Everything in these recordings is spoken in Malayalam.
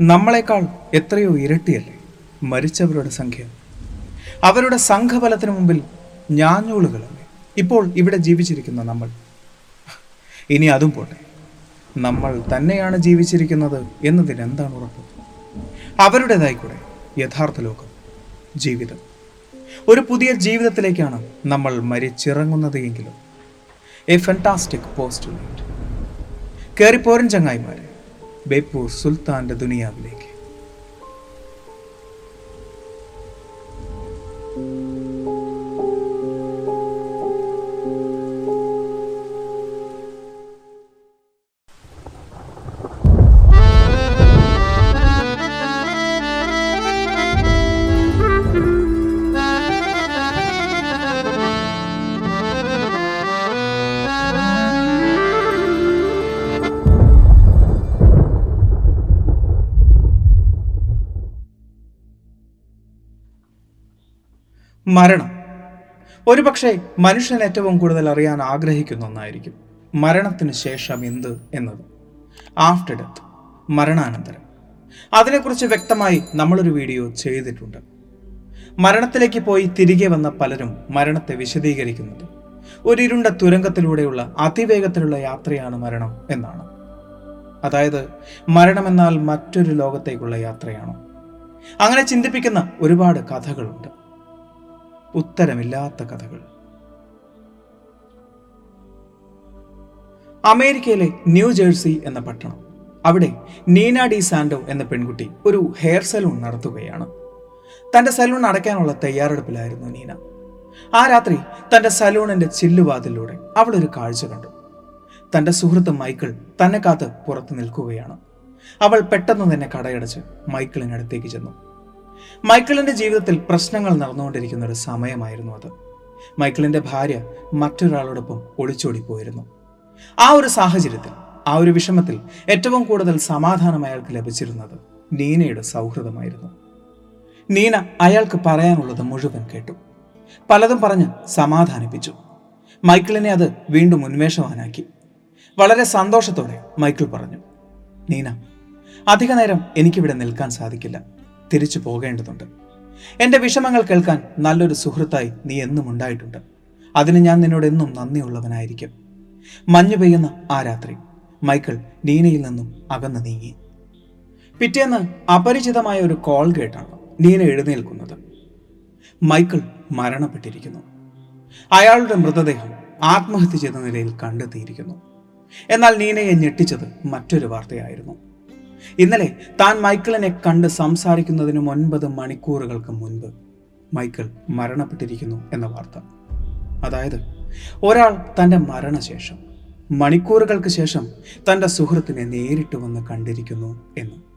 നമ്മളെക്കാൾ എത്രയോ ഇരട്ടിയല്ലേ മരിച്ചവരുടെ സംഖ്യ? അവരുടെ സംഘബലത്തിന് മുമ്പിൽ ഞാഞ്ഞൂളുകളല്ലേ? ഇപ്പോൾ ഇവിടെ ജീവിച്ചിരിക്കുന്ന നമ്മൾ. ഇനി അതും പോട്ടെ. നമ്മൾ തന്നെയാണ് ജീവിച്ചിരിക്കുന്നത് എന്നതിന് എന്താണ് ഉറപ്പ്? അവരുടേതായിക്കൂടെ യഥാർത്ഥ ലോകം ജീവിതം. ഒരു പുതിയ ജീവിതത്തിലേക്കാണ് നമ്മൾ മരിച്ചിറങ്ങുന്നത് എങ്കിലും. എ ഫെന്റാസ്റ്റിക് പോസ്റ്റ് കയറിപ്പോരൻ ചങ്ങായിമാരെ. ബേപ്പൂർ സുൽത്താന്റെ ദുനിയാവിലേക്ക് മരണം. ഒരുപക്ഷെ മനുഷ്യൻ ഏറ്റവും കൂടുതൽ അറിയാൻ ആഗ്രഹിക്കുന്ന ഒന്നായിരിക്കും മരണത്തിന് ശേഷം എന്ത് എന്നത്. ആഫ്റ്റർ ഡെത്ത് മരണാനന്തരം. അതിനെക്കുറിച്ച് വ്യക്തമായി നമ്മളൊരു വീഡിയോ ചെയ്തിട്ടുണ്ട്. മരണത്തിലേക്ക് പോയി തിരികെ വന്ന പലരും മരണത്തെ വിശദീകരിക്കുന്നത് ഒരു ഇരുണ്ട തുരങ്കത്തിലൂടെയുള്ള അതിവേഗത്തിലുള്ള യാത്രയാണ് മരണം എന്നാണ്. അതായത് മരണമെന്നാൽ മറ്റൊരു ലോകത്തേക്കുള്ള യാത്രയാണോ? അങ്ങനെ ചിന്തിപ്പിക്കുന്ന ഒരുപാട് കഥകളുണ്ട്. ഉത്തരമില്ലാത്ത കഥകൾ. അമേരിക്കയിലെ ന്യൂ ജേഴ്സി എന്ന പട്ടണം. അവിടെ നീന ഡി സാൻഡോ എന്ന പെൺകുട്ടി ഒരു ഹെയർ സലൂൺ നടത്തുകയാണ്. തന്റെ സലൂൺ അടയ്ക്കാനുള്ള തയ്യാറെടുപ്പിലായിരുന്നു നീന. ആ രാത്രി തന്റെ സലൂണിന്റെ ചില്ലുവാതിലൂടെ അവൾ ഒരു കാഴ്ച കണ്ടു. തന്റെ സുഹൃത്ത് മൈക്കിൾ തന്നെ കാത്ത് പുറത്തു നിൽക്കുകയാണ്. അവൾ പെട്ടെന്ന് തന്നെ കടയടച്ച് മൈക്കിളിനടുത്തേക്ക് ചെന്നു. മൈക്കിളിന്റെ ജീവിതത്തിൽ പ്രശ്നങ്ങൾ നടന്നുകൊണ്ടിരിക്കുന്ന ഒരു സമയമായിരുന്നു അത്. മൈക്കിളിന്റെ ഭാര്യ മറ്റൊരാളോടൊപ്പം ഒളിച്ചോടി പോയിരുന്നു. ആ ഒരു സാഹചര്യത്തിൽ ആ ഒരു വിഷമത്തിൽ ഏറ്റവും കൂടുതൽ സമാധാനം അയാൾക്ക് ലഭിച്ചിരുന്നത് നീനയുടെ സൗഹൃദമായിരുന്നു. നീന അയാൾക്ക് പറയാനുള്ളത് മുഴുവൻ കേട്ടു. പലതും പറഞ്ഞ് സമാധാനിപ്പിച്ചു. മൈക്കിളിനെ അത് വീണ്ടും ഉന്മേഷവാനാക്കി. വളരെ സന്തോഷത്തോടെ മൈക്കിൾ പറഞ്ഞു നീന അധിക നേരം എനിക്കിവിടെ നിൽക്കാൻ സാധിക്കില്ല. തിരിച്ചു പോകേണ്ടതുണ്ട്. എന്റെ വിഷമങ്ങൾ കേൾക്കാൻ നല്ലൊരു സുഹൃത്തായി നീ എന്നും ഉണ്ടായിട്ടുണ്ട്. അതിന് ഞാൻ നിന്നോട് എന്നും നന്ദിയുള്ളവനായിരിക്കും. മഞ്ഞു പെയ്യുന്ന ആ രാത്രി മൈക്കിൾ നീനയിൽ നിന്നും അകന്നു നീങ്ങി. പിറ്റേന്ന് അപരിചിതമായ ഒരു കോൾ കേട്ടാണ് നീന എഴുന്നേൽക്കുന്നത്. മൈക്കിൾ മരണപ്പെട്ടിരിക്കുന്നു. അയാളുടെ മൃതദേഹം ആത്മഹത്യ ചെയ്ത നിലയിൽ കണ്ടെത്തിയിരിക്കുന്നു. എന്നാൽ നീനയെ ഞെട്ടിച്ചത് മറ്റൊരു വാർത്തയായിരുന്നു. ഇന്നലെ താൻ മൈക്കിളിനെ കണ്ട് സംസാരിക്കുന്നതിന് ഒൻപത് മണിക്കൂറുകൾക്ക് മുൻപ് മൈക്കിൾ മരണപ്പെട്ടിരിക്കുന്നു എന്ന വാർത്ത. അതായത് ഒരാൾ തന്റെ മരണശേഷം മണിക്കൂറുകൾക്ക് ശേഷം തന്റെ സുഹൃത്തിനെ നേരിട്ട് വന്ന് കണ്ടിരിക്കുന്നു എന്ന്.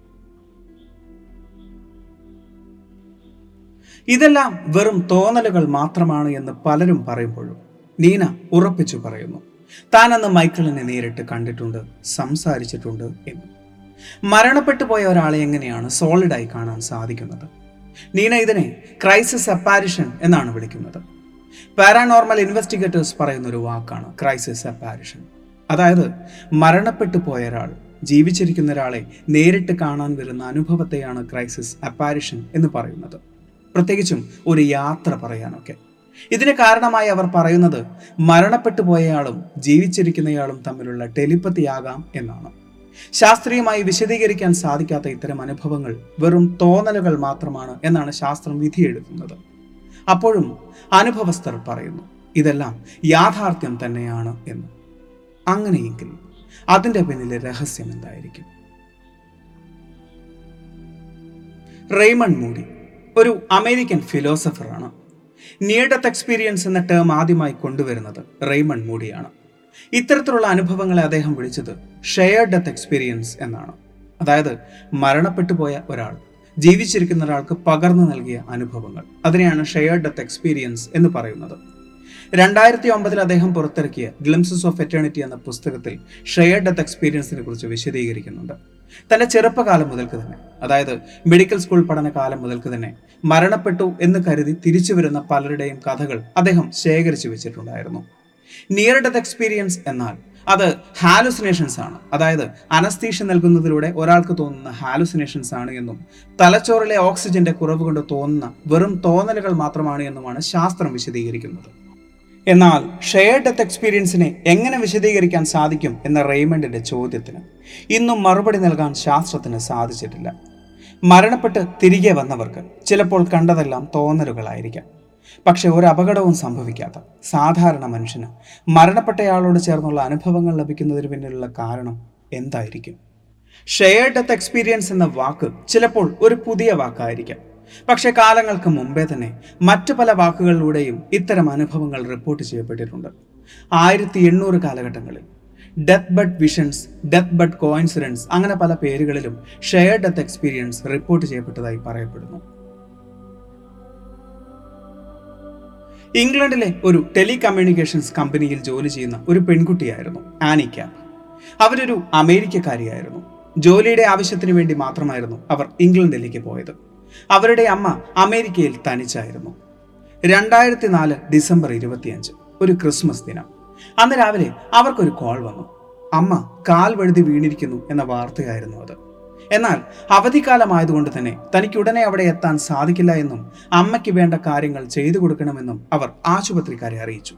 ഇതെല്ലാം വെറും തോന്നലുകൾ മാത്രമാണ് എന്ന് പലരും പറയുമ്പോഴും നീന ഉറപ്പിച്ചു പറയുന്നു. താനന്ന് മൈക്കിളിനെ നേരിട്ട് കണ്ടിട്ടുണ്ട് സംസാരിച്ചിട്ടുണ്ട് എന്ന്. മരണപ്പെട്ടു പോയ ഒരാളെ എങ്ങനെയാണ് സോളിഡായി കാണാൻ സാധിക്കുന്നത്? നീന ഇതിനെ ക്രൈസിസ് അപ്പാരിഷൻ എന്നാണ് വിളിക്കുന്നത്. പാരാനോർമൽ ഇൻവെസ്റ്റിഗേറ്റേഴ്സ് പറയുന്ന ഒരു വാക്കാണ് ക്രൈസിസ് അപ്പാരിഷൻ അതായത് മരണപ്പെട്ടു പോയ ഒരാൾ ജീവിച്ചിരിക്കുന്ന ഒരാളെ നേരിട്ട് കാണാൻ വരുന്ന അനുഭവത്തെയാണ് ക്രൈസിസ് അപ്പാരിഷൻ എന്ന് പറയുന്നത്. പ്രത്യേകിച്ചും ഒരു യാത്ര പറയാനൊക്കെ. ഇതിന് കാരണമായി അവർ പറയുന്നത് മരണപ്പെട്ടു പോയയാളും ജീവിച്ചിരിക്കുന്നയാളും തമ്മിലുള്ള ടെലിപ്പത്തിയാകാം എന്നാണ്. ശാസ്ത്രീയമായി വിശദീകരിക്കാൻ സാധിക്കാത്ത ഇത്തരം അനുഭവങ്ങൾ വെറും തോന്നലുകൾ മാത്രമാണ് എന്നാണ് ശാസ്ത്രം വിധിയെടുക്കുന്നത് അപ്പോഴും അനുഭവസ്ഥർ പറയുന്നു ഇതെല്ലാം യാഥാർത്ഥ്യം തന്നെയാണ് എന്ന്. അങ്ങനെയെങ്കിൽ അതിന്റെ പിന്നിലെ രഹസ്യം എന്തായിരിക്കും? റെയ്മൺ മൂഡി ഒരു അമേരിക്കൻ ഫിലോസഫറാണ്. നിയർ ഡെത്ത് എക്സ്പീരിയൻസ് എന്ന ടേം ആദ്യമായി കൊണ്ടുവരുന്നത് റെയ്മൺ മൂഡിയാണ് ഇത്തരത്തിലുള്ള അനുഭവങ്ങളെ അദ്ദേഹം വിളിച്ചത് ഷെയർഡ് ഡെത്ത് എക്സ്പീരിയൻസ് എന്നാണ്. അതായത് മരണപ്പെട്ടു പോയ ഒരാൾ ജീവിച്ചിരിക്കുന്ന ഒരാൾക്ക് പകർന്നു നൽകിയ അനുഭവങ്ങൾ. അതിനെയാണ് ഷെയർഡ് ഡെത്ത് എക്സ്പീരിയൻസ് എന്ന് പറയുന്നത്. രണ്ടായിരത്തി ഒമ്പതിൽ അദ്ദേഹം പുറത്തിറക്കിയ ഗ്ലിംസസ് ഓഫ് എറ്റേണിറ്റി എന്ന പുസ്തകത്തിൽ ഷെയർഡ് ഡെത്ത് എക്സ്പീരിയൻസിനെ കുറിച്ച് വിശദീകരിക്കുന്നുണ്ട്. തന്റെ ചെറുപ്പകാലം മുതൽക്ക് തന്നെ അതായത് മെഡിക്കൽ സ്കൂൾ പഠനകാലം മുതൽക്ക് തന്നെ മരണപ്പെട്ടു എന്ന് കരുതി തിരിച്ചു വരുന്ന പലരുടെയും കഥകൾ അദ്ദേഹം ശേഖരിച്ചു വെച്ചിട്ടുണ്ടായിരുന്നു. നിയർ ഡെത്ത് എക്സ്പീരിയൻസ് എന്നാൽ അത് ഹാലുസിനേഷൻസ് ആണ്. അതായത് അനസ്തീഷ്യ നൽകുന്നതിലൂടെ ഒരാൾക്ക് തോന്നുന്ന ഹാലുസിനേഷൻസ് ആണ് എന്നും തലച്ചോറിലെ ഓക്സിജന്റെ കുറവ് കൊണ്ട് തോന്നുന്ന വെറും തോന്നലുകൾ മാത്രമാണ് എന്നുമാണ് ശാസ്ത്രം വിശദീകരിക്കുന്നത്. എന്നാൽ ഷെയർഡ് ഡെത്ത് എക്സ്പീരിയൻസിനെ എങ്ങനെ വിശദീകരിക്കാൻ സാധിക്കും എന്ന റെയ്മണ്ടിന്റെ ചോദ്യത്തിന് ഇന്നും മറുപടി നൽകാൻ ശാസ്ത്രത്തിന് സാധിച്ചിട്ടില്ല. മരണപ്പെട്ട് തിരികെ വന്നവർക്ക് ചിലപ്പോൾ കണ്ടതെല്ലാം തോന്നലുകളായിരിക്കാം. പക്ഷെ ഒരു അപകടവും സംഭവിക്കാത്ത സാധാരണ മനുഷ്യന് മരണപ്പെട്ടയാളോട് ചേർന്നുള്ള അനുഭവങ്ങൾ ലഭിക്കുന്നതിന് പിന്നിലുള്ള കാരണം എന്തായിരിക്കും? ഷെയർഡ് ഡെത്ത് എക്സ്പീരിയൻസ് എന്ന വാക്ക് ചിലപ്പോൾ ഒരു പുതിയ വാക്കായിരിക്കാം. പക്ഷെ കാലങ്ങൾക്ക് മുമ്പേ തന്നെ മറ്റു പല വാക്കുകളിലൂടെയും ഇത്തരം അനുഭവങ്ങൾ റിപ്പോർട്ട് ചെയ്യപ്പെട്ടിട്ടുണ്ട്. ആയിരത്തി എണ്ണൂറ് കാലഘട്ടങ്ങളിൽ death bud visions death bud coincidence അങ്ങനെ പല പേരുകളിലും ഷെയർ ഡെത്ത് എക്സ്പീരിയൻസ് റിപ്പോർട്ട് ചെയ്യപ്പെട്ടതായി പറയപ്പെടുന്നു. ഇംഗ്ലണ്ടിലെ ഒരു ടെലികമ്മ്യൂണിക്കേഷൻസ് കമ്പനിയിൽ ജോലി ചെയ്യുന്ന ഒരു പെൺകുട്ടിയായിരുന്നു ആനി അവരൊരു അമേരിക്കക്കാരിയായിരുന്നു. ജോലിയുടെ ആവശ്യത്തിന് വേണ്ടി മാത്രമായിരുന്നു അവർ ഇംഗ്ലണ്ടിലേക്ക് പോയത്. അവരുടെ അമ്മ അമേരിക്കയിൽ തനിച്ചായിരുന്നു. രണ്ടായിരത്തി നാല് ഡിസംബർ ഇരുപത്തിയഞ്ച് ഒരു ക്രിസ്മസ് ദിനം. അന്ന് രാവിലെ അവർക്കൊരു കോൾ വന്നു. അമ്മ കാൽ വഴുതി വീണിരിക്കുന്നു എന്ന വാർത്തയായിരുന്നു അത്. എന്നാൽ അവധിക്കാലമായതുകൊണ്ട് തന്നെ തനിക്ക് ഉടനെ അവിടെ എത്താൻ സാധിക്കില്ല എന്നും അമ്മയ്ക്ക് വേണ്ട കാര്യങ്ങൾ ചെയ്തു കൊടുക്കണമെന്നും അവർ ആശുപത്രിക്കാരെ അറിയിച്ചു.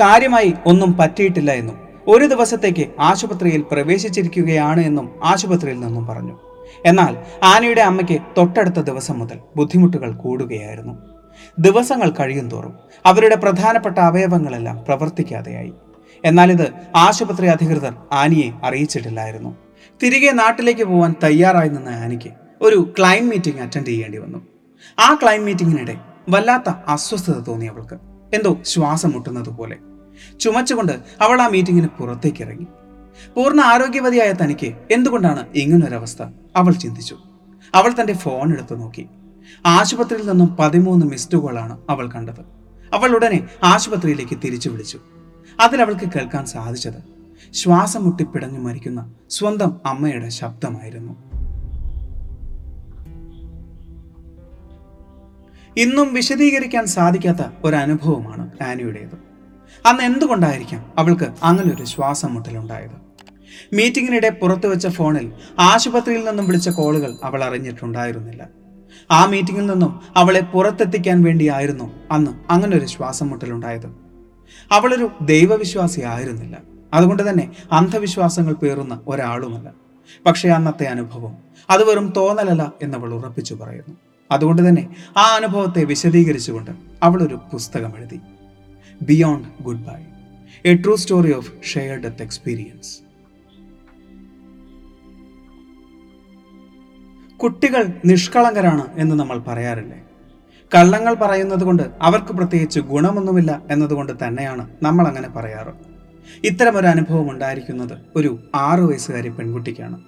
കാര്യമായി ഒന്നും പറ്റിയിട്ടില്ല എന്നും ഒരു ദിവസത്തേക്ക് ആശുപത്രിയിൽ പ്രവേശിച്ചിരിക്കുകയാണ് എന്നും ആശുപത്രിയിൽ നിന്നും പറഞ്ഞു. എന്നാൽ ആനയുടെ അമ്മയ്ക്ക് തൊട്ടടുത്ത ദിവസം മുതൽ ബുദ്ധിമുട്ടുകൾ കൂടുകയായിരുന്നു. ദിവസങ്ങൾ കഴിയും തോറും അവരുടെ പ്രധാനപ്പെട്ട അവയവങ്ങളെല്ലാം പ്രവർത്തിക്കാതെയായി. എന്നാൽ ഇത് ആശുപത്രി അധികൃതർ ആനിയെ അറിയിച്ചിട്ടില്ലായിരുന്നു. തിരികെ നാട്ടിലേക്ക് പോകാൻ തയ്യാറായി നിന്ന ആനിക്ക് ഒരു ക്ലൈം മീറ്റിംഗ് അറ്റൻഡ് ചെയ്യേണ്ടി വന്നു. ആ ക്ലൈം മീറ്റിങ്ങിനിടെ വല്ലാത്ത അസ്വസ്ഥത തോന്നി അവൾക്ക്. എന്തോ ശ്വാസം മുട്ടുന്നത് പോലെ. ചുമച്ചുകൊണ്ട് അവൾ ആ മീറ്റിങ്ങിന് പുറത്തേക്ക് ഇറങ്ങി. പൂർണ ആരോഗ്യവതിയായ തനിക്ക് എന്തുകൊണ്ടാണ് ഇങ്ങനൊരവസ്ഥ? അവൾ ചിന്തിച്ചു. അവൾ തന്റെ ഫോൺ എടുത്തു നോക്കി. ആശുപത്രിയിൽ നിന്നും പതിമൂന്ന് മിസ്ഡ് കോളാണ് അവൾ കണ്ടത്. അവൾ ഉടനെ ആശുപത്രിയിലേക്ക് തിരിച്ചു വിളിച്ചു. അതിലവൾക്ക് കേൾക്കാൻ സാധിച്ചത് ശ്വാസം മുട്ടിപ്പിടഞ്ഞു മരിക്കുന്ന സ്വന്തം അമ്മയുടെ ശബ്ദമായിരുന്നു. ഇന്നും വിശദീകരിക്കാൻ സാധിക്കാത്ത ഒരു അനുഭവമാണ് ആനിയുടേത്. അന്ന് എന്തുകൊണ്ടായിരിക്കാം അവൾക്ക് അങ്ങനെ ഒരു ശ്വാസം മുട്ടലുണ്ടായത് മീറ്റിംഗിനിടെ പുറത്തു വെച്ച ഫോണിൽ ആശുപത്രിയിൽ നിന്നും വിളിച്ച കോളുകൾ അവൾ അറിഞ്ഞിട്ടുണ്ടായിരുന്നില്ല. ആ മീറ്റിംഗിൽ നിന്നും അവളെ പുറത്തെത്തിക്കാൻ വേണ്ടിയായിരുന്നു അന്ന് അങ്ങനൊരു ശ്വാസം മുട്ടലുണ്ടായത് അവളൊരു ദൈവവിശ്വാസി ആയിരുന്നില്ല അതുകൊണ്ട് തന്നെ അന്ധവിശ്വാസങ്ങൾ പേറുന്ന ഒരാളുമല്ല. പക്ഷേ അന്നത്തെ അനുഭവം അത് വെറും തോന്നലല്ല എന്നവൾ ഉറപ്പിച്ചു പറയുന്നു. അതുകൊണ്ട് തന്നെ ആ അനുഭവത്തെ വിശദീകരിച്ചുകൊണ്ട് അവൾ ഒരു പുസ്തകം എഴുതി. Beyond goodbye a true story of share death experience കുട്ടികൾ നിഷ്കളങ്കരാണ് എന്ന് നമ്മൾ പറയാറില്ലേ? കള്ളങ്ങൾ പറയുന്നത് കൊണ്ട് അവർക്ക് പ്രത്യേകിച്ച് ഗുണമൊന്നുമില്ല എന്നതുകൊണ്ട് തന്നെയാണ് നമ്മൾ അങ്ങനെ പറയാറ്. ഇത്തരമൊരു അനുഭവം ഉണ്ടായിരിക്കുന്നത് ഒരു ആറു വയസ്സുകാരി പെൺകുട്ടിക്കാണ്.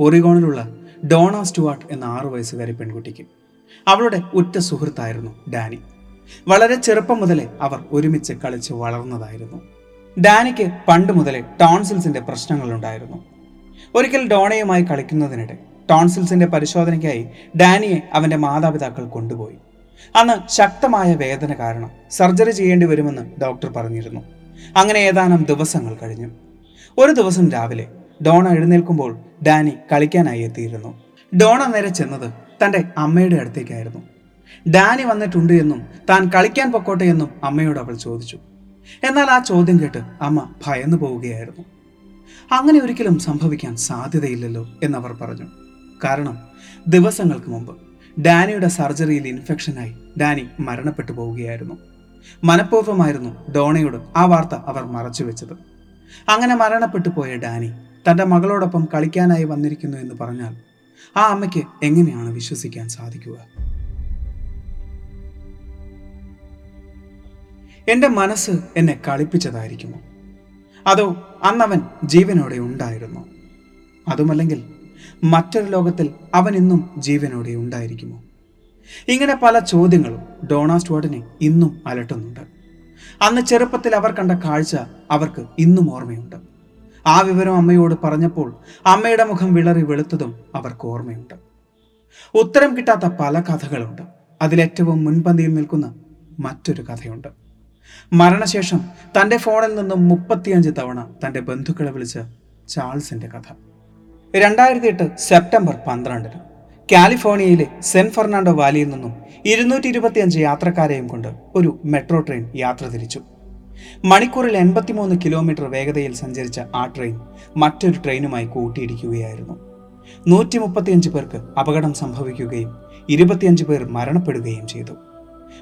ഒറിഗോണിലുള്ള ഡോണ സ്റ്റുവാർട്ട് എന്ന ആറു വയസ്സുകാരി പെൺകുട്ടിക്ക്. അവളുടെ ഉറ്റ സുഹൃത്തായിരുന്നു ഡാനി. വളരെ ചെറുപ്പം മുതലേ അവർ ഒരുമിച്ച് കളിച്ച് വളർന്നതായിരുന്നു. ഡാനിക്ക് പണ്ട് മുതലേ ടോൺസിൽസിന്റെ പ്രശ്നങ്ങളുണ്ടായിരുന്നു. ഒരിക്കൽ ഡോണയുമായി കളിക്കുന്നതിനിടെ ടോൺസിൽസിന്റെ പരിശോധനയ്ക്കായി ഡാനിയെ അവന്റെ മാതാപിതാക്കൾ കൊണ്ടുപോയി. അന്ന് ശക്തമായ വേദന കാരണം സർജറി ചെയ്യേണ്ടി വരുമെന്ന് ഡോക്ടർ പറഞ്ഞിരുന്നു. അങ്ങനെ ഏതാനും ദിവസങ്ങൾ കഴിഞ്ഞു. ഒരു ദിവസം രാവിലെ ഡോണ എഴുന്നേൽക്കുമ്പോൾ ഡാനി കളിക്കാനായി എത്തിയിരുന്നു. ഡോണ നേരെ ചെന്നത് തന്റെ അമ്മയുടെ അടുത്തേക്കായിരുന്നു. ഡാനി വന്നിട്ടുണ്ട് എന്നും താൻ കളിക്കാൻ പൊക്കോട്ടെ എന്നും അമ്മയോട് അവൾ ചോദിച്ചു. എന്നാൽ ആ ചോദ്യം കേട്ട് അമ്മ ഭയന്നു പോവുകയായിരുന്നു. അങ്ങനെ ഒരിക്കലും സംഭവിക്കാൻ സാധ്യതയില്ലല്ലോ എന്നവർ പറഞ്ഞു. കാരണം ദിവസങ്ങൾക്ക് മുമ്പ് ഡാനിയുടെ സർജറിയിൽ ഇൻഫെക്ഷനായി ഡാനി മരണപ്പെട്ടു പോവുകയായിരുന്നു. മനഃപൂർവമായിരുന്നു ഡോണയോട് ആ വാർത്ത അവർ മറച്ചു വെച്ചത്. അങ്ങനെ മരണപ്പെട്ടു പോയ ഡാനി തന്റെ മകളോടൊപ്പം കളിക്കാനായി വന്നിരിക്കുന്നു എന്ന് പറഞ്ഞാൽ ആ അമ്മയ്ക്ക് എങ്ങനെയാണ് വിശ്വസിക്കാൻ സാധിക്കുക? എന്റെ മനസ്സ് എന്നെ കളിപ്പിച്ചതായിരിക്കുമോ? അതോ അന്നവൻ ജീവനോടെ ഉണ്ടായിരുന്നോ? അതുമല്ലെങ്കിൽ മറ്റൊരു ലോകത്തിൽ അവൻ ഇന്നും ജീവനോടെ ഉണ്ടായിരിക്കുമോ? ഇങ്ങനെ പല ചോദ്യങ്ങളും ഡോണ ഇന്നും അലട്ടുന്നുണ്ട്. അന്ന് ചെറുപ്പത്തിൽ അവർ കണ്ട കാഴ്ച അവർക്ക് ഇന്നും ഓർമ്മയുണ്ട്. ആ വിവരം അമ്മയോട് പറഞ്ഞപ്പോൾ അമ്മയുടെ മുഖം വിളറി വെളുത്തതും അവർക്ക് ഓർമ്മയുണ്ട്. ഉത്തരം കിട്ടാത്ത പല കഥകളുണ്ട്. അതിലേറ്റവും മുൻപന്തിയിൽ നിൽക്കുന്ന മറ്റൊരു കഥയുണ്ട്. മരണശേഷം തന്റെ ഫോണിൽ നിന്നും മുപ്പത്തിയഞ്ച് തവണ തന്റെ ബന്ധുക്കളെ വിളിച്ച ചാൾസിന്റെ കഥ. രണ്ടായിരത്തി എട്ട് സെപ്റ്റംബർ പന്ത്രണ്ടിന് കാലിഫോർണിയയിലെ സെൻ ഫെർണാണ്ടോ വാലിയിൽ നിന്നും ഇരുന്നൂറ്റി ഇരുപത്തിയഞ്ച് യാത്രക്കാരെയും കൊണ്ട് ഒരു മെട്രോ ട്രെയിൻ യാത്ര തിരിച്ചു. മണിക്കൂറിൽ എൺപത്തിമൂന്ന് കിലോമീറ്റർ വേഗതയിൽ സഞ്ചരിച്ച ആ ട്രെയിൻ മറ്റൊരു ട്രെയിനുമായി കൂട്ടിയിടിക്കുകയായിരുന്നു. നൂറ്റി മുപ്പത്തിയഞ്ച് പേർക്ക് അപകടം സംഭവിക്കുകയും ഇരുപത്തിയഞ്ച് പേർ മരണപ്പെടുകയും ചെയ്തു.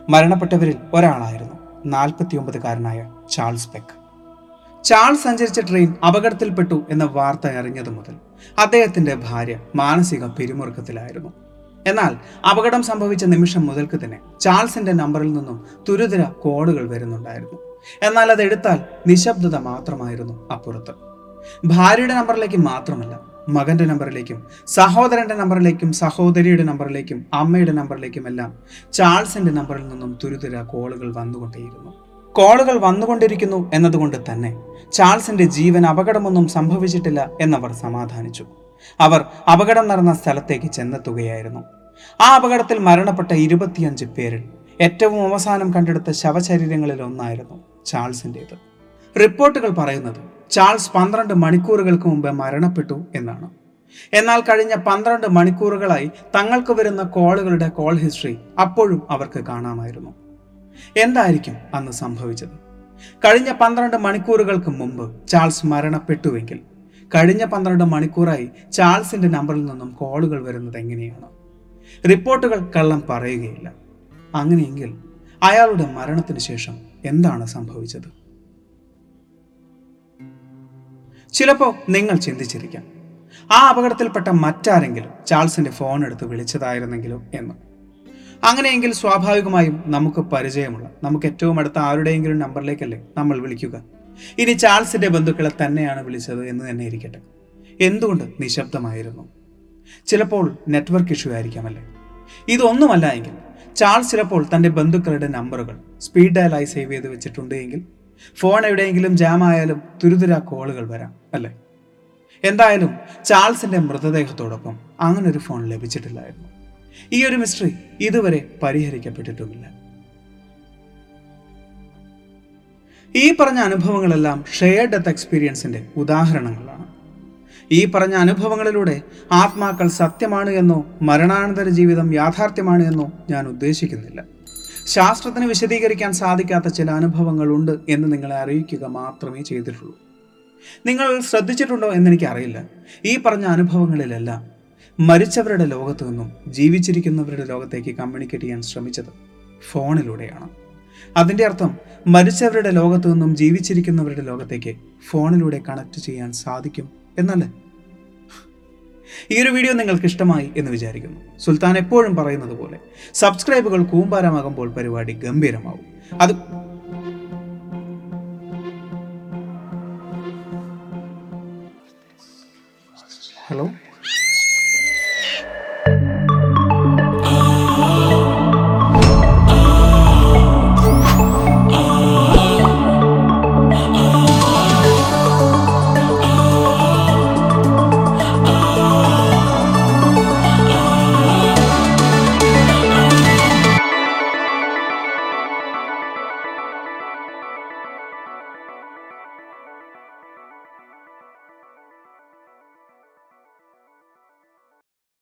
മരണപ്പെട്ടവരിൽ ഒരാളായിരുന്നു നാൽപ്പത്തിയൊമ്പതുകാരനായ ചാൾസ് പെക്ക്. ചാൾസ് സഞ്ചരിച്ച ട്രെയിൻ അപകടത്തിൽപ്പെട്ടു എന്ന വാർത്ത അറിഞ്ഞതു മുതൽ അദ്ദേഹത്തിന്റെ ഭാര്യ മാനസിക പിരിമുറുക്കത്തിലായിരുന്നു. എന്നാൽ അപകടം സംഭവിച്ച നിമിഷം മുതൽക്ക് തന്നെ ചാൾസിന്റെ നമ്പറിൽ നിന്നും തുരുതിര കോഡുകൾ വരുന്നുണ്ടായിരുന്നു. എന്നാൽ അത് എടുത്താൽ നിശബ്ദത മാത്രമായിരുന്നു അപ്പുറത്ത്. ഭാര്യയുടെ നമ്പറിലേക്ക് മാത്രമല്ല മകന്റെ നമ്പറിലേക്കും സഹോദരന്റെ നമ്പറിലേക്കും സഹോദരിയുടെ നമ്പറിലേക്കും അമ്മയുടെ നമ്പറിലേക്കും എല്ലാം ചാൾസിന്റെ നമ്പറിൽ നിന്നും തുരുതുര കോളുകൾ വന്നുകൊണ്ടേയിരുന്നു. കോളുകൾ വന്നുകൊണ്ടിരിക്കുന്നു എന്നതുകൊണ്ട് തന്നെ ചാൾസിന്റെ ജീവൻ അപകടമൊന്നും സംഭവിച്ചിട്ടില്ല എന്നവർ സമാധാനിച്ചു. അവർ അപകടം നടന്ന സ്ഥലത്തേക്ക് ചെന്നെത്തുകയായിരുന്നു. ആ അപകടത്തിൽ മരണപ്പെട്ട ഇരുപത്തിയഞ്ച് പേരിൽ ഏറ്റവും അവസാനം കണ്ടെടുത്ത ശവശരീരങ്ങളിൽ ഒന്നായിരുന്നു ചാൾസിന്റെത് റിപ്പോർട്ടുകൾ പറയുന്നത് ചാൾസ് പന്ത്രണ്ട് മണിക്കൂറുകൾക്ക് മുമ്പ് മരണപ്പെട്ടു എന്നാണ്. എന്നാൽ കഴിഞ്ഞ പന്ത്രണ്ട് മണിക്കൂറുകളായി തങ്ങൾക്ക് വരുന്ന കോളുകളുടെ കോൾ ഹിസ്റ്ററി അപ്പോഴും അവർക്ക് കാണാമായിരുന്നു. എന്തായിരിക്കും അന്ന് സംഭവിച്ചത്? കഴിഞ്ഞ പന്ത്രണ്ട് മണിക്കൂറുകൾക്ക് മുമ്പ് ചാൾസ് മരണപ്പെട്ടുവെങ്കിൽ കഴിഞ്ഞ പന്ത്രണ്ട് മണിക്കൂറായി ചാൾസിന്റെ നമ്പറിൽ നിന്നും കോളുകൾ വരുന്നത് എങ്ങനെയാണ്? റിപ്പോർട്ടുകൾ കള്ളം പറയുകയില്ല. അങ്ങനെയെങ്കിൽ അയാളുടെ മരണത്തിന് ശേഷം എന്താണ് സംഭവിച്ചത്? ചിലപ്പോൾ നിങ്ങൾ ചിന്തിച്ചിരിക്കാം ആ അപകടത്തിൽപ്പെട്ട മറ്റാരെങ്കിലും ചാൾസിന്റെ ഫോൺ എടുത്ത് വിളിച്ചതായിരുന്നെങ്കിലോ എന്ന്. അങ്ങനെയെങ്കിൽ സ്വാഭാവികമായും നമുക്ക് പരിചയമുള്ള നമുക്ക് ഏറ്റവും അടുത്ത ആരുടെയെങ്കിലും നമ്പറിലേക്കല്ലേ നമ്മൾ വിളിക്കുക. ഇനി ചാൾസിന്റെ ബന്ധുക്കളെ തന്നെയാണ് വിളിച്ചത് എന്ന് തന്നെ ഇരിക്കട്ടെ. എന്തുകൊണ്ട് നിശബ്ദമായിരുന്നു? ചിലപ്പോൾ നെറ്റ്വർക്ക് ഇഷ്യൂ ആയിരിക്കാമല്ലേ ഇതൊന്നുമല്ല എങ്കിൽ ചാൾസ് ചിലപ്പോൾ തന്റെ ബന്ധുക്കളുടെ നമ്പറുകൾ സ്പീഡ് ഡയലായി സേവ് ചെയ്ത് വെച്ചിട്ടുണ്ട് എങ്കിൽ ഫോൺ എവിടെയെങ്കിലും ജാം ആയാലും തുരുതുര കോളുകൾ വരാം അല്ലേ? എന്തായാലും ചാൾസിന്റെ മൃതദേഹത്തോടൊപ്പം അങ്ങനൊരു ഫോൺ ലഭിച്ചിട്ടില്ലായിരുന്നു. ഈ ഒരു മിസ്റ്ററി ഇതുവരെ പരിഹരിക്കപ്പെട്ടിട്ടുമില്ല. ഈ പറഞ്ഞ അനുഭവങ്ങളെല്ലാം ഷെയർഡ് ഡെത്ത് എക്സ്പീരിയൻസിന്റെ ഉദാഹരണങ്ങളാണ്. ഈ പറഞ്ഞ അനുഭവങ്ങളിലൂടെ ആത്മാക്കൾ സത്യമാണ് എന്നോ മരണാനന്തര ജീവിതം യാഥാർത്ഥ്യമാണ് എന്നോ ഞാൻ ഉദ്ദേശിക്കുന്നില്ല. ശാസ്ത്രത്തിന് വിശദീകരിക്കാൻ സാധിക്കാത്ത ചില അനുഭവങ്ങളുണ്ട് എന്ന് നിങ്ങളെ അറിയിക്കുക മാത്രമേ ചെയ്തിട്ടുള്ളൂ. നിങ്ങൾ ശ്രദ്ധിച്ചിട്ടുണ്ടോ എന്നെനിക്ക് അറിയില്ല ഈ പറഞ്ഞ അനുഭവങ്ങളിലെല്ലാം മരിച്ചവരുടെ ലോകത്തു നിന്നും ജീവിച്ചിരിക്കുന്നവരുടെ ലോകത്തേക്ക് കമ്മ്യൂണിക്കേറ്റ് ചെയ്യാൻ ശ്രമിച്ചത് ഫോണിലൂടെയാണ്. അതിന്റെ അർത്ഥം മരിച്ചവരുടെ ലോകത്തു നിന്നും ജീവിച്ചിരിക്കുന്നവരുടെ ലോകത്തേക്ക് ഫോണിലൂടെ കണക്ട് ചെയ്യാൻ സാധിക്കും എന്നല്ലേ? ഈ ഒരു വീഡിയോ നിങ്ങൾക്ക് ഇഷ്ടമായി എന്ന് വിചാരിക്കുന്നു. സുൽത്താൻ എപ്പോഴും പറയുന്നത് പോലെ സബ്സ്ക്രൈബുകൾ കൂമ്പാരമാകുമ്പോൾ പരിപാടി ഗംഭീരമാവും. അത്